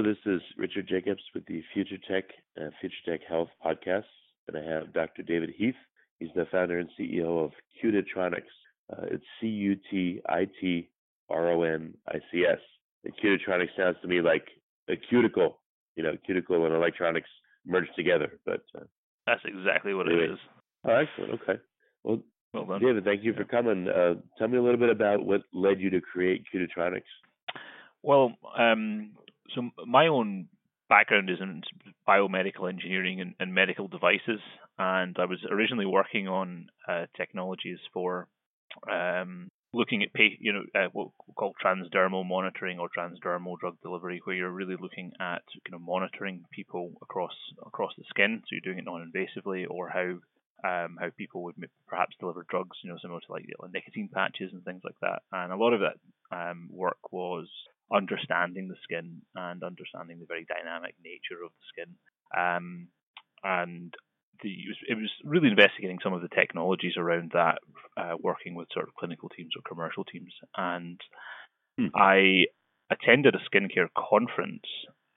Hello, this is Richard Jacobs with the Future Tech uh, Future Tech Health podcast, and I have Dr. David Heath. He's the founder and CEO of Cutitronics. Uh, it's C U T I T R O N I C S. And Cutitronics sounds to me like a cuticle, you know, cuticle and electronics merged together. But uh, that's exactly what anyway. it is. Oh, excellent. Okay. Well, well David, thank you for coming. Uh, tell me a little bit about what led you to create Cutitronics. Well, um, so my own background is in biomedical engineering and, and medical devices, and I was originally working on uh, technologies for um, looking at you know uh, what we call transdermal monitoring or transdermal drug delivery, where you're really looking at kind of monitoring people across across the skin, so you're doing it non-invasively, or how um, how people would perhaps deliver drugs, you know, similar to like nicotine patches and things like that. And a lot of that um, work was understanding the skin and understanding the very dynamic nature of the skin. Um, and the, it, was, it, was, really investigating some of the technologies around that, uh, working with sort of clinical teams or commercial teams. And hmm. I attended a skincare conference.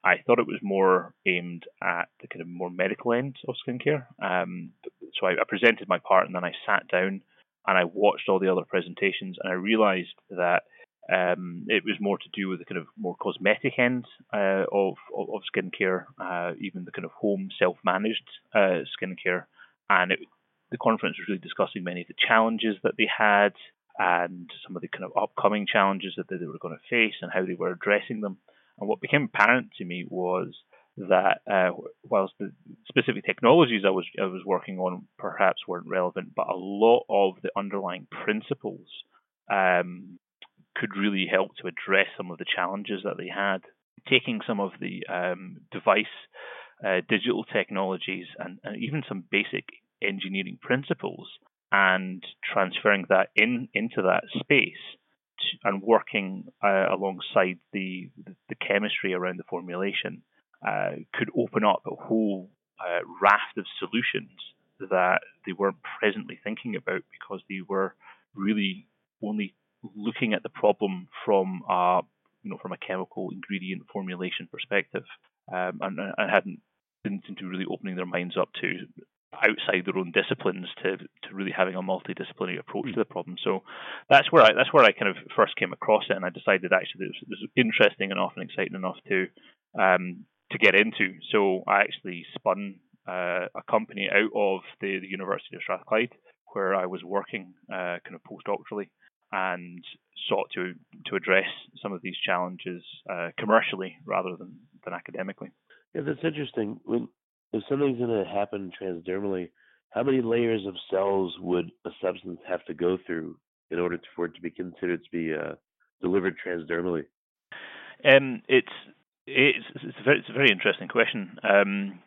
I thought it was more aimed at the kind of more medical end of skincare. Um, so I, I presented my part and then I sat down and I watched all the other presentations and I realized that um, it was more to do with the kind of more cosmetic end uh, of, of, of skincare, uh, even the kind of home self-managed uh, skincare, and it, the conference was really discussing many of the challenges that they had and some of the kind of upcoming challenges that they, they were going to face and how they were addressing them. And what became apparent to me was that uh, whilst the specific technologies I was I was working on perhaps weren't relevant, but a lot of the underlying principles um, could really help to address some of the challenges that they had. Taking some of the um, device uh, digital technologies and, and, even some basic engineering principles and transferring that in into that space and working uh, alongside the, the chemistry around the formulation uh, could open up a whole uh, raft of solutions that they weren't presently thinking about because they were really only looking at the problem from a you know from a chemical ingredient formulation perspective, um, and, and hadn't didn't seem to really opening their minds up to outside their own disciplines to to really having a multidisciplinary approach to the problem. So that's where I that's where I kind of first came across it, and I decided actually this was interesting enough and exciting enough to um, to get into. So I actually spun uh, a company out of the, the University of Strathclyde, where I was working uh, kind of postdoctorally and sought to to address some of these challenges uh, commercially rather than, than academically. Yeah, that's interesting. When if something's going to happen transdermally, how many layers of cells would a substance have to go through in order for it to be considered to be uh, delivered transdermally? Um, it's it's it's a very, it's a very interesting question. Um,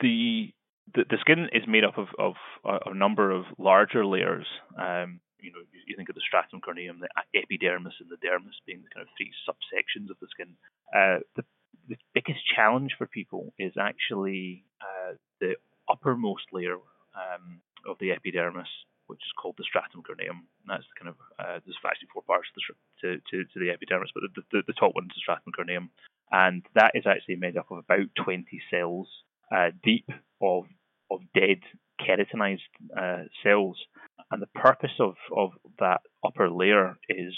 the, the the skin is made up of, of a number of larger layers. Um, you know, you, think of the stratum corneum, the epidermis, and the dermis being the kind of three subsections of the skin. Uh, the, the biggest challenge for people is actually uh, the uppermost layer um, of the epidermis, which is called the stratum corneum. That's kind of uh, there's actually four parts to the, to, to the epidermis, but the, the, the top one is the stratum corneum, and that is actually made up of about 20 cells uh, deep of of dead keratinized uh, cells. And the purpose of, of that upper layer is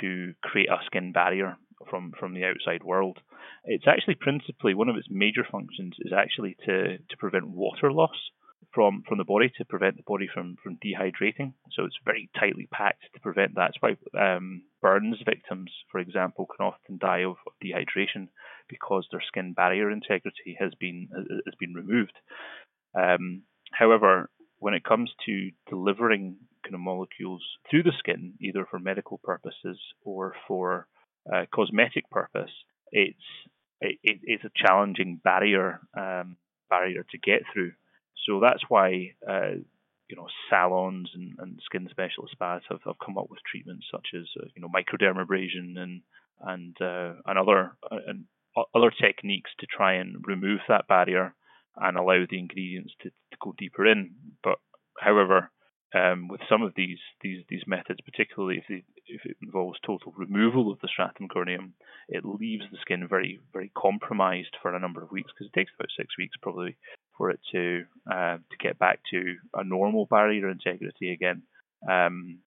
to create a skin barrier from, from the outside world. It's actually principally one of its major functions is actually to, to prevent water loss from, from the body, to prevent the body from, from dehydrating. So it's very tightly packed to prevent that. That's why um, burns victims, for example, can often die of, dehydration because their skin barrier integrity has been has been removed. Um, however, when it comes to delivering kind of molecules through the skin, either for medical purposes or for uh, cosmetic purpose, it's it, it's a challenging barrier um, barrier to get through. So that's why uh, you know salons and, and, skin specialist spas have, have come up with treatments such as uh, you know microdermabrasion and and uh, and other uh, and other techniques to try and remove that barrier and allow the ingredients to, to go deeper in. But however, um, with some of these these these methods, particularly if, if it involves total removal of the stratum corneum, it leaves the skin very very compromised for a number of weeks because it takes about six weeks probably for it to uh, to get back to a normal barrier integrity again. Um,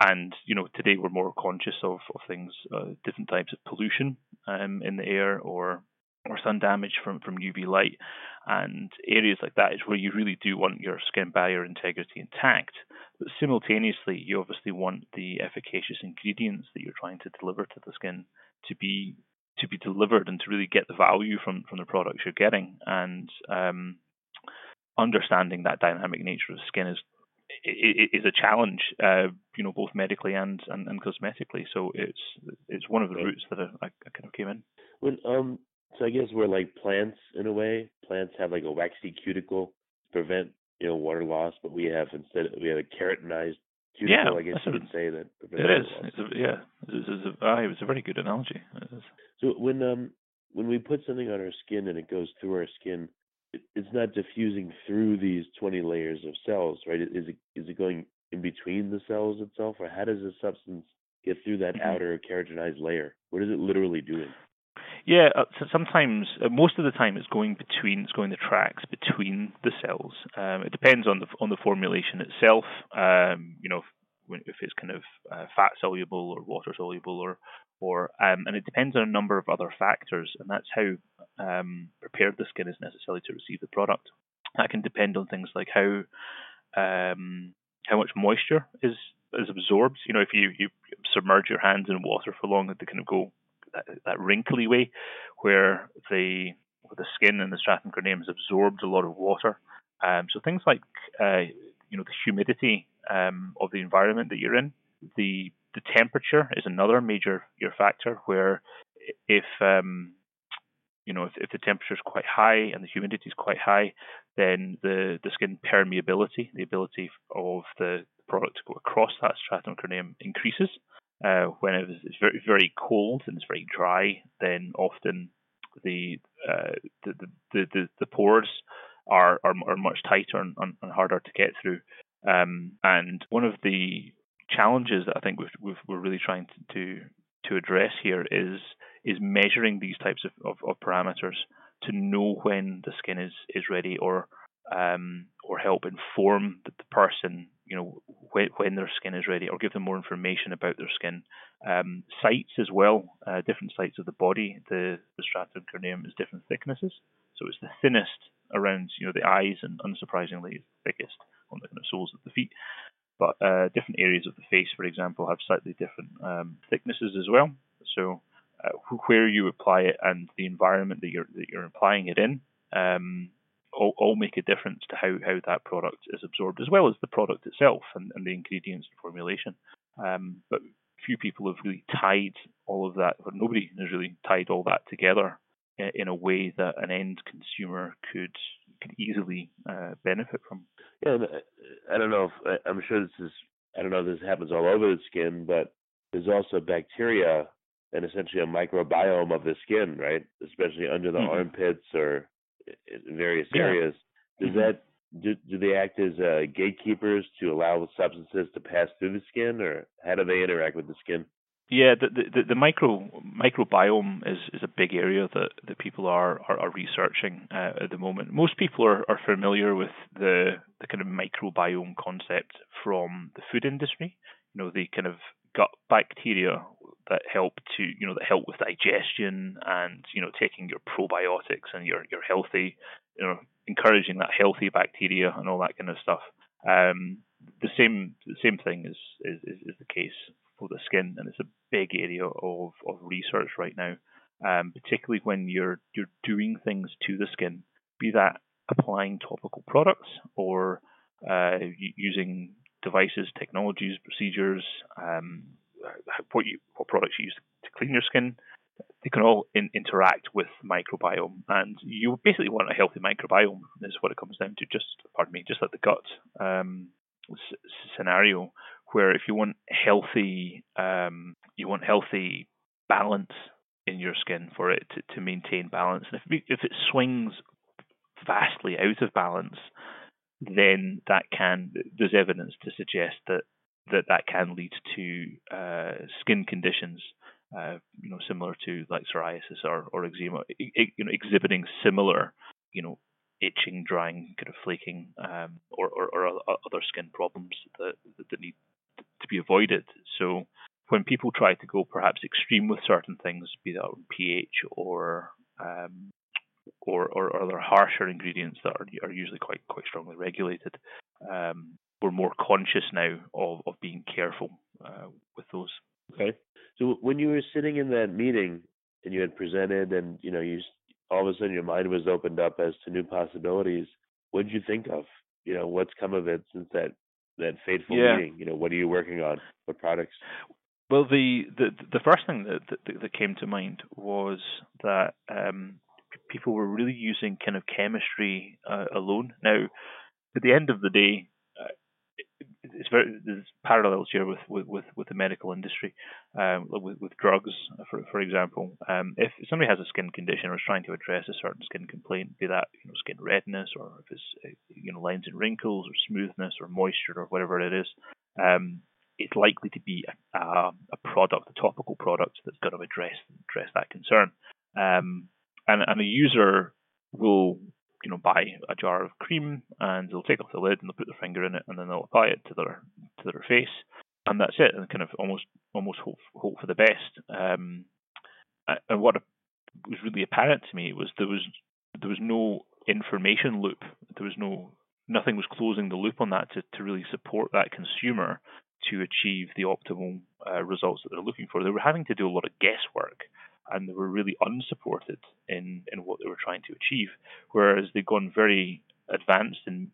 and you know today we're more conscious of, of things, uh, different types of pollution um, in the air or or sun damage from, from UV light. And areas like that is where you really do want your skin barrier integrity intact. But simultaneously, you obviously want the efficacious ingredients that you're trying to deliver to the skin to be to be delivered and to really get the value from, from the products you're getting. And um, understanding that dynamic nature of skin is is a challenge, uh, you know, both medically and, and, and, cosmetically. So it's it's one of the routes that I, I kind of came in. When um so I guess we're like plants in a way. Plants have like a waxy cuticle to prevent you know water loss, but we have instead we have a keratinized cuticle. Yeah, I guess you could say that. It is. It's a, yeah, it's, it's a, it's a very good analogy. So when um when we put something on our skin and it goes through our skin, it, it's not diffusing through these 20 layers of cells, right? Is it is it going in between the cells itself, or how does the substance get through that mm-hmm. outer keratinized layer? What is it literally doing? Yeah, uh, so sometimes, uh, most of the time, it's going between, it's going the tracks between the cells. Um, it depends on the on the formulation itself. Um, you know, if, if it's kind of uh, fat soluble or water soluble, or or um, and it depends on a number of other factors, and that's how um, prepared the skin is necessarily to receive the product. That can depend on things like how um, how much moisture is is absorbed. You know, if you, you submerge your hands in water for long, they kind of go that, that wrinkly way where the the skin and the stratum corneum has absorbed a lot of water. Um, so things like uh, you know the humidity um, of the environment that you're in, the the temperature is another major your factor where if um, you know if, if the temperature is quite high and the humidity is quite high, then the the skin permeability, the ability of the product to go across that stratum corneum increases. Uh, when it is very very cold and it's very dry, then often the uh, the, the, the, the pores are, are, are much tighter and, and, harder to get through. Um, and one of the challenges that I think we are really trying to, to, to address here is is measuring these types of, of, of, parameters to know when the skin is, is ready or um, or help inform the, the person you know when, when, their skin is ready, or give them more information about their skin. Um, sites as well, uh, different sites of the body. The, the stratum corneum is different thicknesses, so it's the thinnest around you know the eyes, and unsurprisingly, it's thickest on the kind of soles of the feet. But uh, different areas of the face, for example, have slightly different um, thicknesses as well. So uh, where you apply it and the environment that you're that you're applying it in um, all, all make a difference to how, how that product is absorbed, as well as the product itself and, and the ingredients and formulation. Um, but few people have really tied all of that, or nobody has really tied all that together in a way that an end consumer could could easily uh, benefit from. Yeah, I don't know if I'm sure this is I don't know if this happens all over the skin, but there's also bacteria and essentially a microbiome of the skin, right? Especially under the mm-hmm. armpits or various yeah. areas. Does mm-hmm. that do, do they act as uh, gatekeepers to allow substances to pass through the skin, or how do they interact with the skin? Yeah, the the, the micro microbiome is, is a big area that, that people are are, are researching uh, at the moment. Most people are, are familiar with the the kind of microbiome concept from the food industry. You know, the kind of gut bacteria that help to you know that help with digestion and you know taking your probiotics and your your healthy you know encouraging that healthy bacteria and all that kind of stuff. Um, the same the same thing is, is is the case for the skin, and it's a big area of, of research right now. Um, particularly when you're you're doing things to the skin, be that applying topical products or uh, using devices, technologies, procedures, um, what you what products you use to clean your skin, they can all in, interact with microbiome, and you basically want a healthy microbiome. Is what it comes down to. Just pardon me, just like the gut um, s- scenario, where if you want healthy, um, you want healthy balance in your skin for it to, to maintain balance, and if if it swings vastly out of balance, then that can there's evidence to suggest that that that can lead to uh, skin conditions, uh, you know, similar to like psoriasis or, or eczema, you know, exhibiting similar, you know, itching, drying, kind of flaking, um, or, or, or, other skin problems that, that need to be avoided. So when people try to go perhaps extreme with certain things, be that pH or um, or, or other harsher ingredients that are, are usually quite quite strongly regulated, um, we're more conscious now of, of being careful uh, with those. Okay. So when you were sitting in that meeting and you had presented, and you know, you all of a sudden your mind was opened up as to new possibilities. What did you think of? You know, what's come of it since that that fateful yeah. meeting? You know, what are you working on? What products? Well, the the the first thing that that, that came to mind was that um, people were really using kind of chemistry uh, alone. Now, at the end of the day, it's very there's parallels here with with with, with the medical industry, um, with with drugs, for for example. Um, if somebody has a skin condition or is trying to address a certain skin complaint, be that you know skin redness or if it's uh, you know lines and wrinkles or smoothness or moisture or whatever it is, um, it's likely to be a, a, product, a topical product that's going to address address that concern. Um, and and a user will you know, buy a jar of cream and they'll take off the lid and they'll put their finger in it and then they'll apply it to their to their face and that's it and kind of almost almost hope hope for the best. Um, and what was really apparent to me was there was there was no information loop. There was no nothing was closing the loop on that to, to really support that consumer to achieve the optimal uh, results that they're looking for. They were having to do a lot of guesswork and they were really unsupported in, in what they were trying to achieve. Whereas they've gone very advanced in,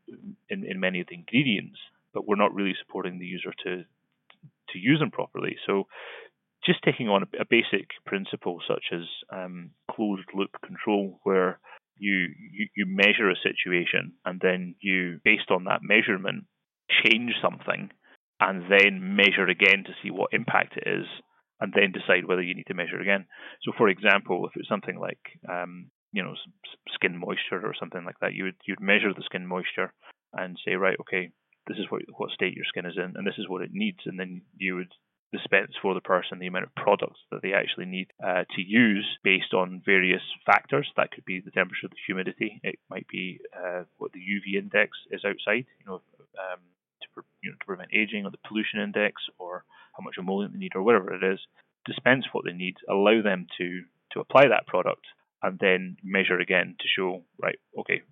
in, in many of the ingredients, but we're not really supporting the user to to use them properly. So just taking on a, a basic principle such as um, closed loop control, where you, you you measure a situation and then you, based on that measurement, change something, and then measure again to see what impact it is and then decide whether you need to measure again. So, for example, if it's something like um, you know skin moisture or something like that, you would you'd measure the skin moisture and say, right, okay, this is what what state your skin is in, and this is what it needs, and then you would dispense for the person the amount of products that they actually need uh, to use based on various factors. That could be the temperature, the humidity. It might be uh, what the UV index is outside. You know, um, to, you know, to prevent aging, or the pollution index, or how much emollient they need, or whatever it is. Dispense what they need, allow them to to apply that product, and then measure again to show right, okay,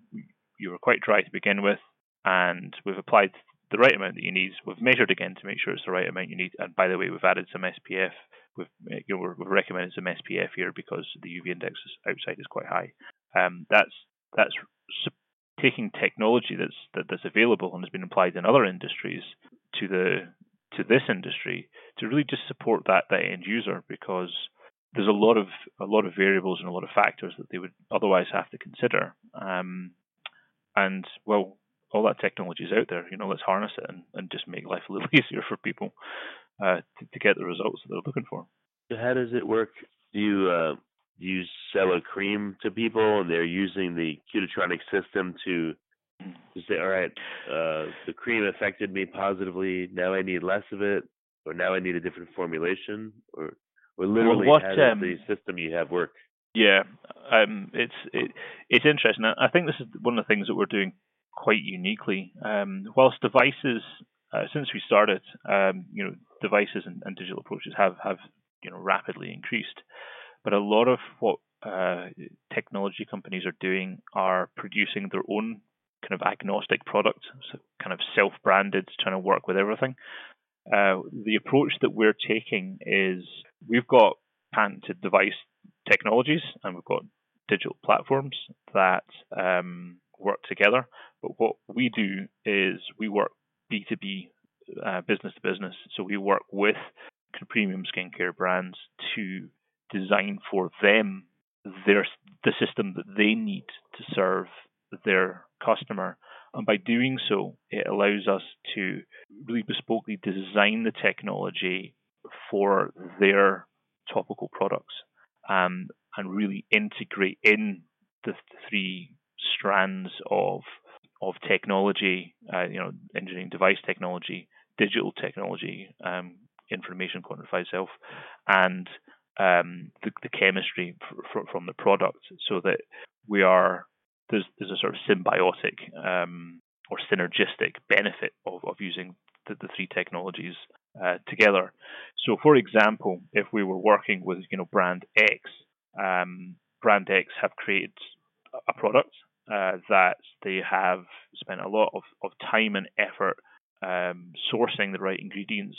you were quite dry to begin with, and we've applied the right amount that you need. We've measured again to make sure it's the right amount you need. And by the way, we've added some SPF. We've you know, we've recommended some SPF here because the UV index outside is quite high. Um, that's that's taking technology that's that, that's available and has been applied in other industries to the to this industry to really just support that that end user because there's a lot of a lot of variables and a lot of factors that they would otherwise have to consider. Um, and well, all that technology is out there. You know, let's harness it and, and just make life a little easier for people uh, to, to, get the results that they're looking for. So how does it work? Do you uh, you sell a cream to people and they're using the Cutitronic system to To say, all right, uh, the cream affected me positively. Now I need less of it, or now I need a different formulation, or or literally what, how does um, the system you have work? Yeah, um, it's it, it's interesting. I think this is one of the things that we're doing quite uniquely. Um, whilst devices, uh, since we started, um, you know, devices and, and, digital approaches have have you know rapidly increased, but a lot of what uh, technology companies are doing are producing their own kind of agnostic product, so kind of self-branded, trying to work with everything. Uh, the approach that we're taking is we've got patented device technologies and we've got digital platforms that um, work together. But what we do is we work B2B, uh, business to business. So we work with premium skincare brands to design for them their the system that they need to serve their customer. And by doing so, it allows us to really bespokely design the technology for their topical products um, and really integrate in the three strands of of technology, uh, you know, engineering device technology, digital technology, um, information quantified self, and um, the, the, chemistry f- f- from the product, so that we are there's there's a sort of symbiotic um, or synergistic benefit of, of using the, the three technologies uh, together. So, for example, if we were working with you know brand X, um, brand X have created a product uh, that they have spent a lot of, of time and effort um, sourcing the right ingredients,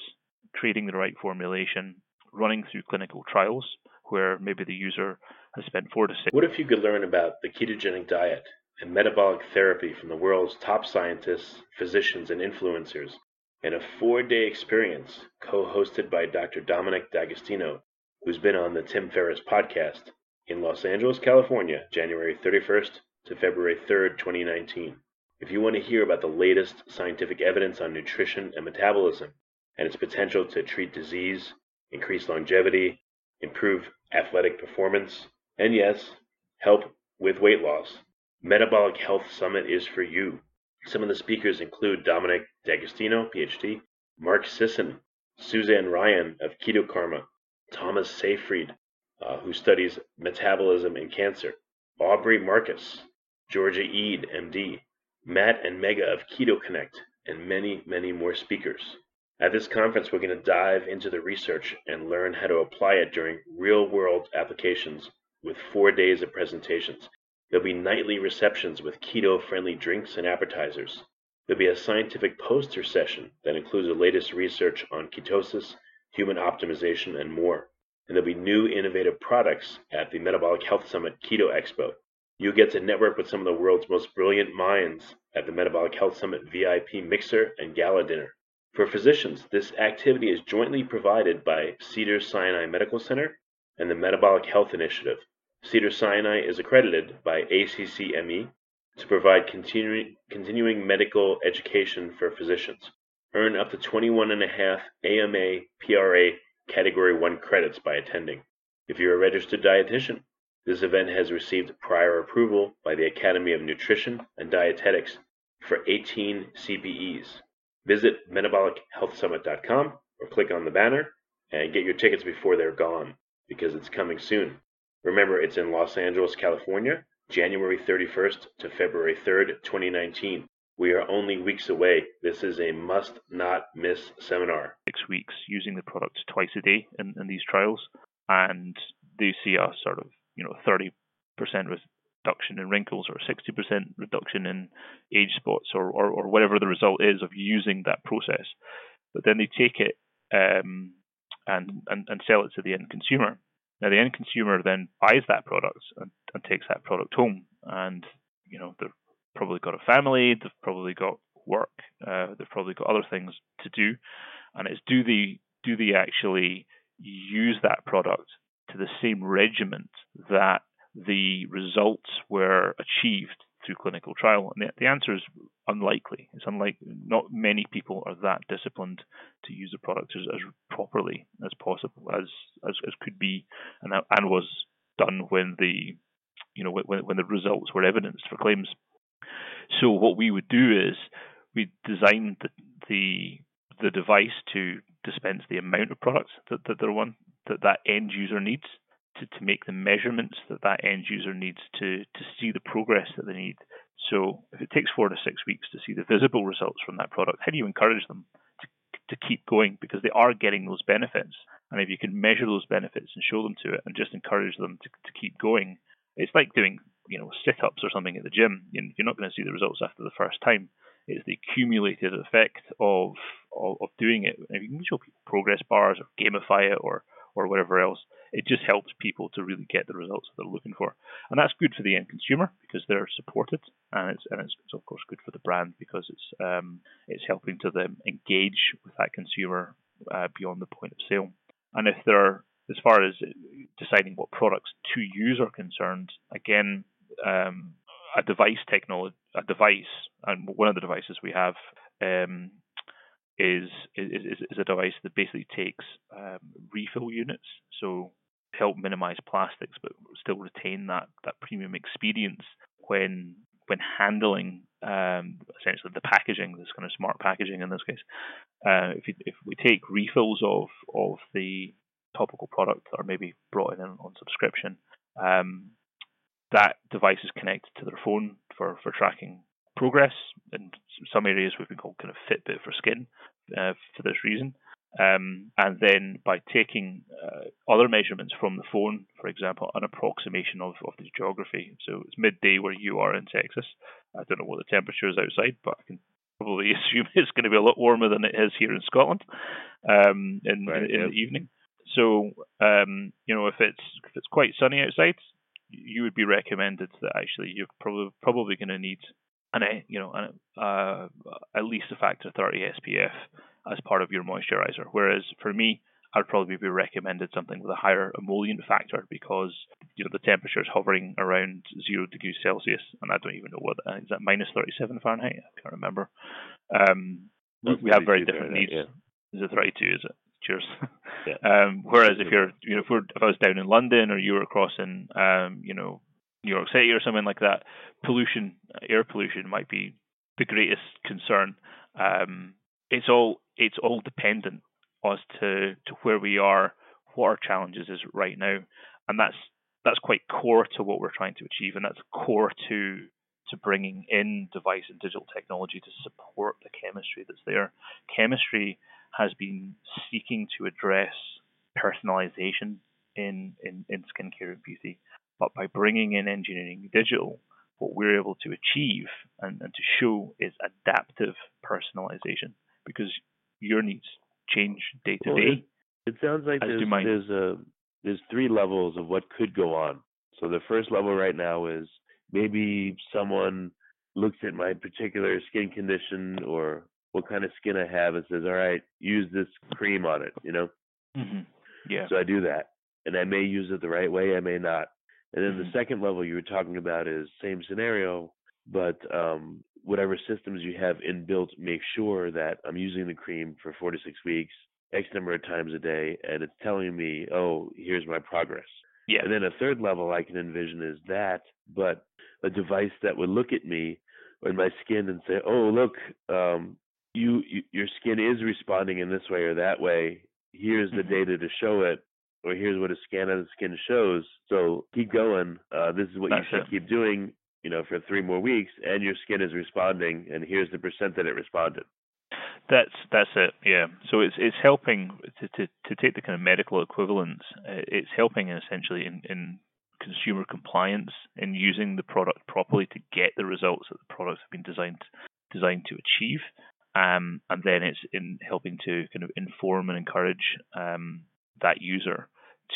creating the right formulation, running through clinical trials where maybe the user has spent four to six. What if you could learn about the ketogenic diet and metabolic therapy from the world's top scientists, physicians, and influencers in a four day experience co hosted by Dr. Dominic D'Agostino, who's been on the Tim Ferriss podcast in Los Angeles, California, January 31st to February 3rd, 2019. If you want to hear about the latest scientific evidence on nutrition and metabolism and its potential to treat disease, increase longevity, improve athletic performance, and yes, help with weight loss, Metabolic Health Summit is for you. Some of the speakers include Dominic D'Agostino, PhD, Mark Sisson, Suzanne Ryan of Keto Karma, Thomas Seyfried, uh, who studies metabolism and cancer, Aubrey Marcus, Georgia Ede, MD, Matt and Megha of Keto Connect, and many, many more speakers. At this conference, we're going to dive into the research and learn how to apply it during real world applications with four days of presentations. There'll be nightly receptions with keto friendly drinks and appetizers. There'll be a scientific poster session that includes the latest research on ketosis, human optimization, and more. And there'll be new innovative products at the Metabolic Health Summit Keto Expo. You'll get to network with some of the world's most brilliant minds at the Metabolic Health Summit VIP Mixer and Gala Dinner. For physicians, this activity is jointly provided by Cedar Sinai Medical Center and the Metabolic Health Initiative. Cedar Sinai is accredited by ACCME to provide continu- continuing medical education for physicians. Earn up to 21.5 AMA PRA Category 1 credits by attending. If you're a registered dietitian, this event has received prior approval by the Academy of Nutrition and Dietetics for 18 CPEs. Visit metabolichealthsummit.com or click on the banner and get your tickets before they're gone because it's coming soon. Remember, it's in Los Angeles, California, January 31st to February 3rd, 2019. We are only weeks away. This is a must not miss seminar. Six weeks using the product twice a day in, in these trials, and they see a sort of you know 30% reduction in wrinkles or 60% reduction in age spots or, or, or whatever the result is of using that process. But then they take it um, and, and, and sell it to the end consumer. Now the end consumer then buys that product and, and takes that product home, and you know they've probably got a family, they've probably got work, uh, they've probably got other things to do, and it's do they do they actually use that product to the same regiment that the results were achieved through clinical trial? And the, the answer is unlikely. It's unlikely. Not many people are that disciplined to use the product as, as properly as possible as, as, as could be, and and was done when the you know when when the results were evidenced for claims. So what we would do is we design the the, the device to dispense the amount of products that, that the one that that end user needs to, to make the measurements that that end user needs to to see the progress that they need. So if it takes four to six weeks to see the visible results from that product, how do you encourage them to to keep going because they are getting those benefits? And if you can measure those benefits and show them to it and just encourage them to, to keep going, it's like doing you know sit ups or something at the gym. You're not going to see the results after the first time. It's the accumulated effect of of, of doing it. If you can show people progress bars or gamify it or or whatever else, it just helps people to really get the results that they're looking for, and that's good for the end consumer because they're supported, and it's and it's, it's of course good for the brand because it's um, it's helping to them engage with that consumer uh, beyond the point of sale. And if they're as far as deciding what products to use are concerned, again, um, a device technology, a device, and one of the devices we have um, is, is is a device that basically takes um, refill units, so help minimize plastics, but still retain that that premium experience when when handling um, essentially the packaging, this kind of smart packaging in this case. Uh, if you, if we take refills of of the topical product that are maybe brought in on subscription, um, that device is connected to their phone for, for tracking progress. In some areas, we've been called kind of Fitbit for skin uh, for this reason. Um, and then by taking uh, other measurements from the phone, for example, an approximation of, of the geography. So it's midday where you are in Texas. I don't know what the temperature is outside, but I can probably assume it's going to be a lot warmer than it is here in Scotland um, in, right, in, in the evening. So um, you know if it's if it's quite sunny outside, you would be recommended that actually you're probably probably going to need an you know an, uh, at least a factor 30 SPF as part of your moisturizer. Whereas for me, I'd probably be recommended something with a higher emollient factor because you know the temperature is hovering around zero degrees Celsius, and I don't even know what is that minus 37 Fahrenheit. I can't remember. Um, we have very different needs. Yeah. Is it 32? Is it? Cheers. Yeah. um, whereas if you're, you know, if, we're, if I was down in London or you were crossing, um, you know, New York City or something like that, pollution, air pollution might be the greatest concern. Um, it's all it's all dependent as to to where we are, what our challenges is right now, and that's that's quite core to what we're trying to achieve, and that's core to to bringing in device and digital technology to support the chemistry that's there. Chemistry has been seeking to address personalization in, in, in skincare and beauty. But by bringing in engineering digital, what we're able to achieve and, and to show is adaptive personalization because your needs change day to day. It sounds like there's, there's a there's three levels of what could go on. So the first level right now is maybe someone looks at my particular skin condition or what kind of skin I have and says, all right, use this cream on it, you know? Mm-hmm. Yeah. So I do that. And I may use it the right way, I may not. And then mm-hmm. the second level you were talking about is same scenario, but um, whatever systems you have inbuilt make sure that I'm using the cream for four to six weeks, X number of times a day, and it's telling me, oh, here's my progress. Yeah. And then a third level I can envision is that, but a device that would look at me or my skin and say, oh, look, um, you, you your skin is responding in this way or that way. Here's the mm-hmm. data to show it, or here's what a scan of the skin shows. So keep going. Uh, this is what That's you should it. keep doing. You know, for three more weeks, and your skin is responding, and here's the percent that it responded. That's that's it. Yeah. So it's it's helping to to, to take the kind of medical equivalence. Uh, it's helping essentially in, in consumer compliance in using the product properly to get the results that the products have been designed designed to achieve. Um, and then it's in helping to kind of inform and encourage um, that user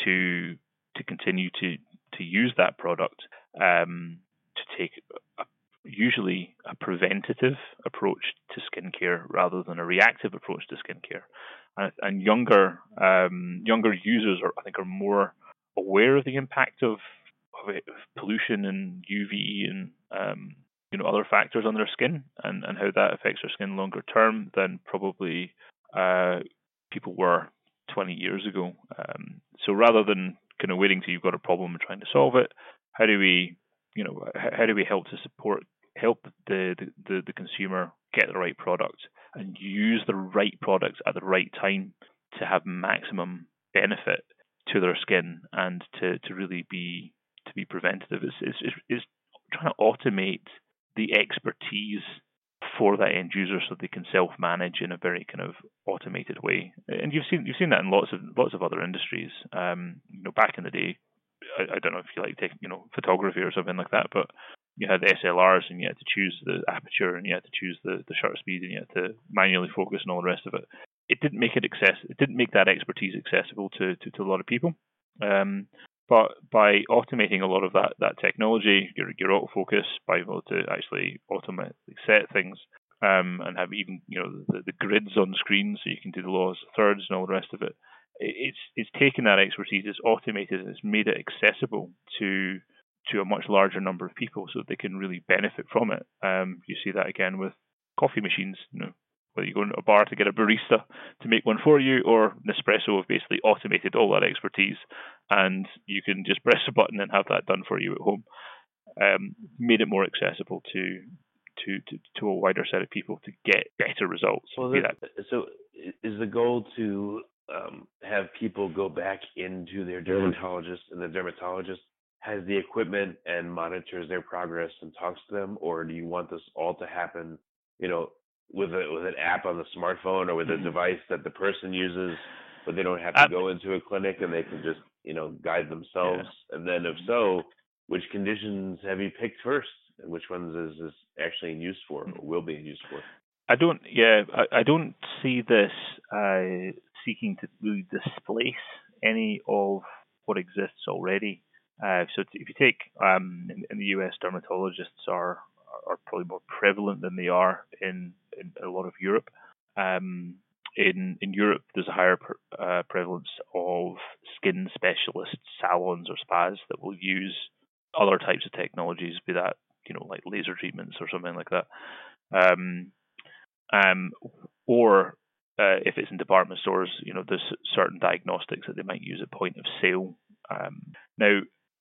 to to continue to to use that product um, to take a, usually a preventative approach to skincare rather than a reactive approach to skincare. And, and younger um, younger users are I think are more aware of the impact of, of, it, of pollution and UV and um, you know other factors on their skin and, and how that affects their skin longer term than probably uh, people were 20 years ago. Um, so rather than kind of waiting till you've got a problem and trying to solve it, how do we you know how do we help to support help the, the, the consumer get the right product and use the right products at the right time to have maximum benefit to their skin and to, to really be to be preventative is, is, is trying to automate the expertise for that end user so they can self manage in a very kind of automated way. And you've seen you've seen that in lots of lots of other industries. Um, you know, back in the day, I, I don't know if you like taking you know photography or something like that, but you had the SLRs and you had to choose the aperture and you had to choose the, the shutter speed and you had to manually focus and all the rest of it. It didn't make it access. It didn't make that expertise accessible to, to, to a lot of people. Um, but by automating a lot of that, that technology, your, your autofocus, by able to actually automatically set things um, and have even you know the, the, grids on screen so you can do the laws of thirds and all the rest of it. It's it's taken that expertise, it's automated, and it's made it accessible to to a much larger number of people so they can really benefit from it. Um, you see that again with coffee machines. You know, whether you go into a bar to get a barista to make one for you, or Nespresso have basically automated all that expertise, and you can just press a button and have that done for you at home. Um, made it more accessible to, to to to a wider set of people to get better results. Well, so is the goal to um, have people go back into their dermatologist, and the dermatologist has the equipment and monitors their progress and talks to them, or do you want this all to happen, you know, with a with an app on the smartphone or with a mm-hmm. device that the person uses, but they don't have to go into a clinic and they can just you know guide themselves. Yeah. And then if so, which conditions have you picked first, and which ones is this actually in use for or will be in use for? I don't. Yeah, I, I don't see this uh, seeking to really displace any of what exists already. Uh, so if you take um, in, in, the US, dermatologists are are probably more prevalent than they are in, in a lot of Europe. Um, in in Europe, there's a higher uh, prevalence of skin specialist salons or spas that will use other types of technologies, be that you know like laser treatments or something like that, um, um, or uh, if it's in department stores, you know there's certain diagnostics that they might use at point of sale. Um, now,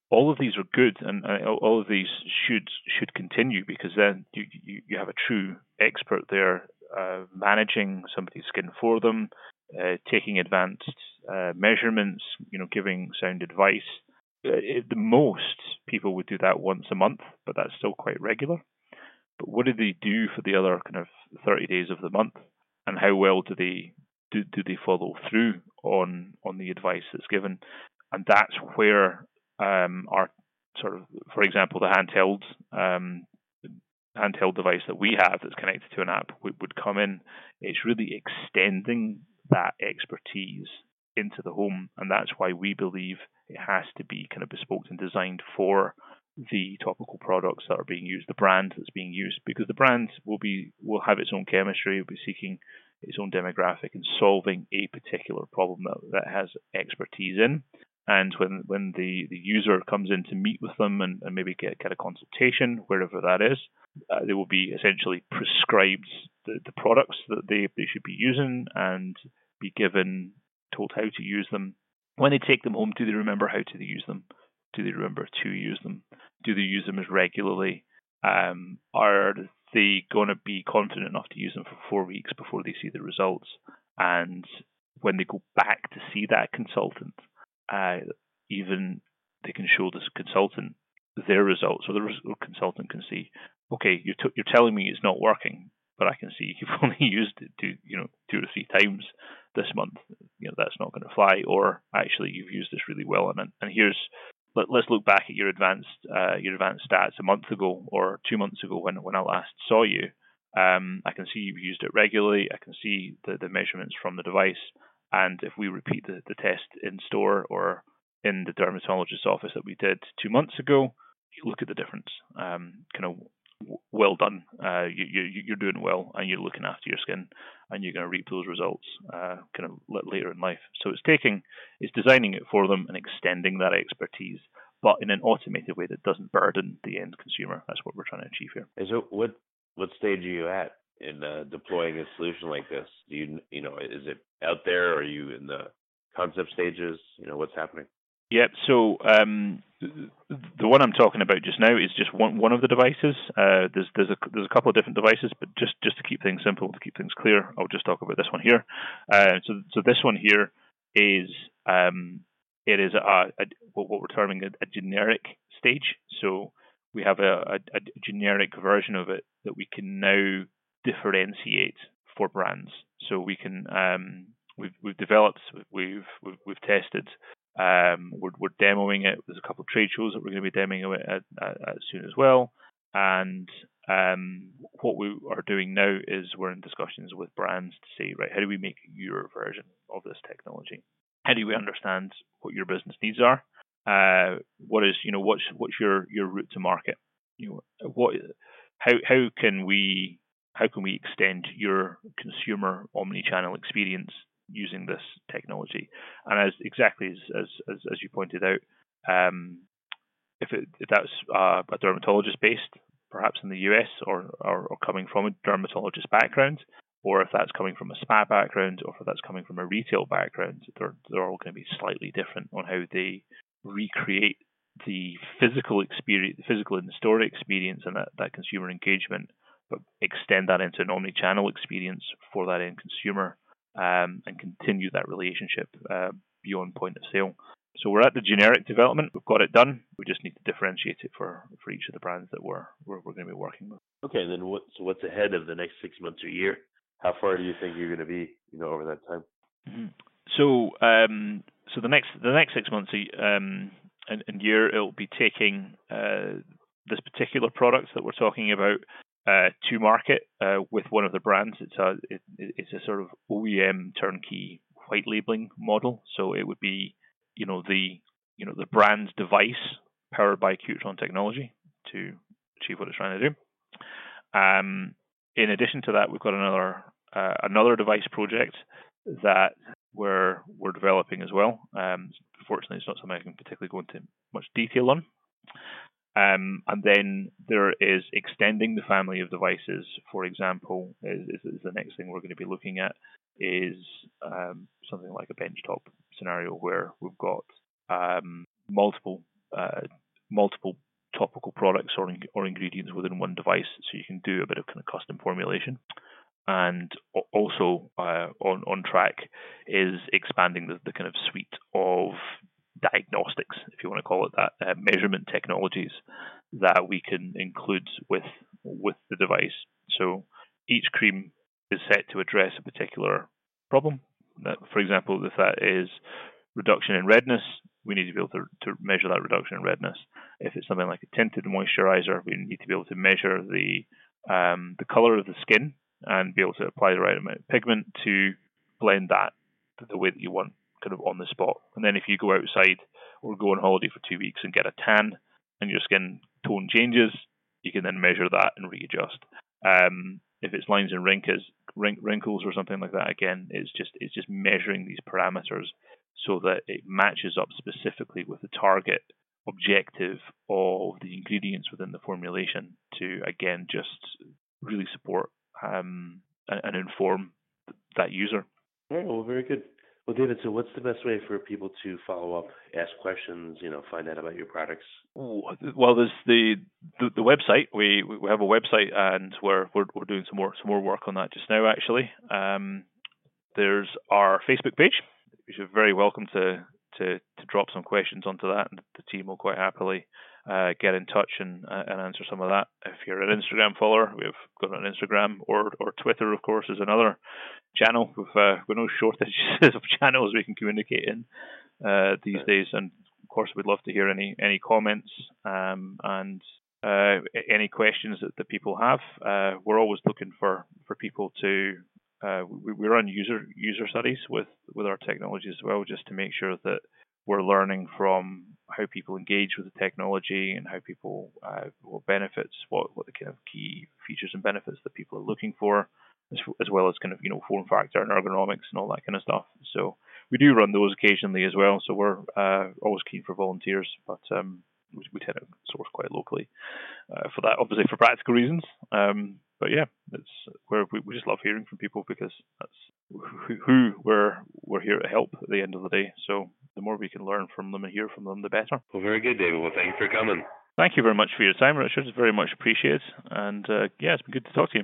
all of these are good, and uh, all of these should should continue because then you you, you have a true expert there uh, managing somebody's skin for them, uh, taking advanced uh, measurements, you know, giving sound advice. Uh, it, the most people would do that once a month, but that's still quite regular. But what do they do for the other kind of 30 days of the month, and how well do they do, do they follow through on on the advice that's given? And that's where um, our sort of, for example, the handheld um, handheld device that we have that's connected to an app would, would come in. It's really extending that expertise into the home, and that's why we believe it has to be kind of bespoke and designed for the topical products that are being used, the brand that's being used, because the brand will be will have its own chemistry, will be seeking its own demographic and solving a particular problem that, that has expertise in. And when, when the, the user comes in to meet with them and, and maybe get, get a consultation, wherever that is, uh, they will be essentially prescribed the, the products that they, they should be using and be given, told how to use them. When they take them home, do they remember how to use them? Do they remember to use them? Do they use them as regularly? Um, are they going to be confident enough to use them for four weeks before they see the results? And when they go back to see that consultant, uh, even they can show this consultant their results, or the consultant can see, okay, you're, t- you're telling me it's not working, but I can see you've only used it to, you know, two or three times this month. You know, that's not going to fly. Or actually, you've used this really well, and and here's let, us look back at your advanced uh, your advanced stats a month ago or two months ago when when I last saw you. Um, I can see you've used it regularly. I can see the, the measurements from the device. And if we repeat the, the test in store or in the dermatologist's office that we did two months ago, look at the difference. Um, kind of well done. Uh, you, you, you're doing well, and you're looking after your skin, and you're going to reap those results uh, kind of later in life. So it's taking, it's designing it for them and extending that expertise, but in an automated way that doesn't burden the end consumer. That's what we're trying to achieve here. So what what stage are you at in uh, deploying a solution like this? Do you you know is it out there? Or are you in the concept stages? You know what's happening? Yep. So um, the one I'm talking about just now is just one one of the devices. Uh, there's there's a there's a couple of different devices, but just just to keep things simple, to keep things clear, I'll just talk about this one here. Uh, so so this one here is um, it is a, a what we're terming a, a, generic stage. So we have a, a generic version of it that we can now differentiate for brands. So we can um, we've we've developed, we've we've, we've tested, um, we're, we're demoing it. There's a couple of trade shows that we're going to be demoing it at, at, at soon as well. And um, what we are doing now is we're in discussions with brands to say, right, how do we make your version of this technology? How do we understand what your business needs are? Uh, what is, you know, what's what's your your route to market? You know, what, how how can we how can we extend your consumer omni-channel experience using this technology. And as exactly as as, as, as you pointed out, um, if, it, if that's uh, a dermatologist based, perhaps in the US, or, or, or coming from a dermatologist background, or if that's coming from a spa background, or if that's coming from a retail background, they're they're all going to be slightly different on how they recreate the physical experience, the physical in-store experience, and that, that consumer engagement, but extend that into an omni-channel experience for that end consumer um, and continue that relationship uh, beyond point of sale. So we're at the generic development. We've got it done. We just need to differentiate it for, for each of the brands that we're, we're, we're going to be working with. Okay, and then what, so what's ahead of the next six months or year? How far do you think you're going to be, you know, over that time? Mm-hmm. So, um, so the next the next six months um, and, and year, it'll be taking uh, this particular product that we're talking about uh, to market uh, with one of the brands. It's a it, it's a sort of OEM turnkey white labeling model. So it would be you know the you know the brand's device powered by Cutitronics technology to achieve what it's trying to do. Um, in addition to that, we've got another uh, another device project that we're we're developing as well. Um, fortunately, it's not something I can particularly go into much detail on. Um, and then there is extending the family of devices. For example, is, is the next thing we're going to be looking at is um, something like a benchtop scenario where we've got um, multiple uh, multiple topical products or, or ingredients within one device, so you can do a bit of kind of custom formulation. And also uh, on on track is expanding the, the kind of suite of diagnostics, if you want to call it that, uh, measurement technologies that we can include with with the device. So each cream is set to address a particular problem. That, for example, if that is reduction in redness, we need to be able to, to measure that reduction in redness. If it's something like a tinted moisturizer, we need to be able to measure the um, the color of the skin and be able to apply the right amount of pigment to blend that the way that you want kind of on the spot. And then if you go outside or go on holiday for two weeks and get a tan and your skin tone changes, you can then measure that and readjust. Um, if it's lines and wrinkles, wrinkles or something like that, again, it's just it's just measuring these parameters so that it matches up specifically with the target objective of the ingredients within the formulation to again just really support um, and, and inform that user. All right, well, very good. Well, David, so what's the best way for people to follow up, ask questions, you know, find out about your products? Well, there's the the, the website. We we have a website, and we're, we're we're doing some more some more work on that just now. Actually, um, there's our Facebook page. You're very welcome to to to drop some questions onto that, and the team will quite happily uh, get in touch and uh, and answer some of that. If you're an Instagram follower, we've got an Instagram or or Twitter, of course, is another channel. We've uh, got no shortage of channels we can communicate in uh, these days, and of course, we'd love to hear any any comments um, and uh, any questions that, that people have. Uh, we're always looking for for people to. we, we run user user studies with with our technology as well, just to make sure that we're learning from how people engage with the technology and how people uh, what benefits, what what the kind of key features and benefits that people are looking for, as, as well as kind of you know form factor and ergonomics and all that kind of stuff. So we do run those occasionally as well. So we're uh, always keen for volunteers, but um, we, we, tend to source quite locally uh, for that, obviously for practical reasons. Um, but yeah, it's where we, we just love hearing from people because that's who, who we're we're here to help at the end of the day. So the more we can learn from them and hear from them, the better. Well, very good, David. Well, thank you for coming. Thank you very much for your time, Richard. It's very much appreciated. And uh, yeah, it's been good to talk to you.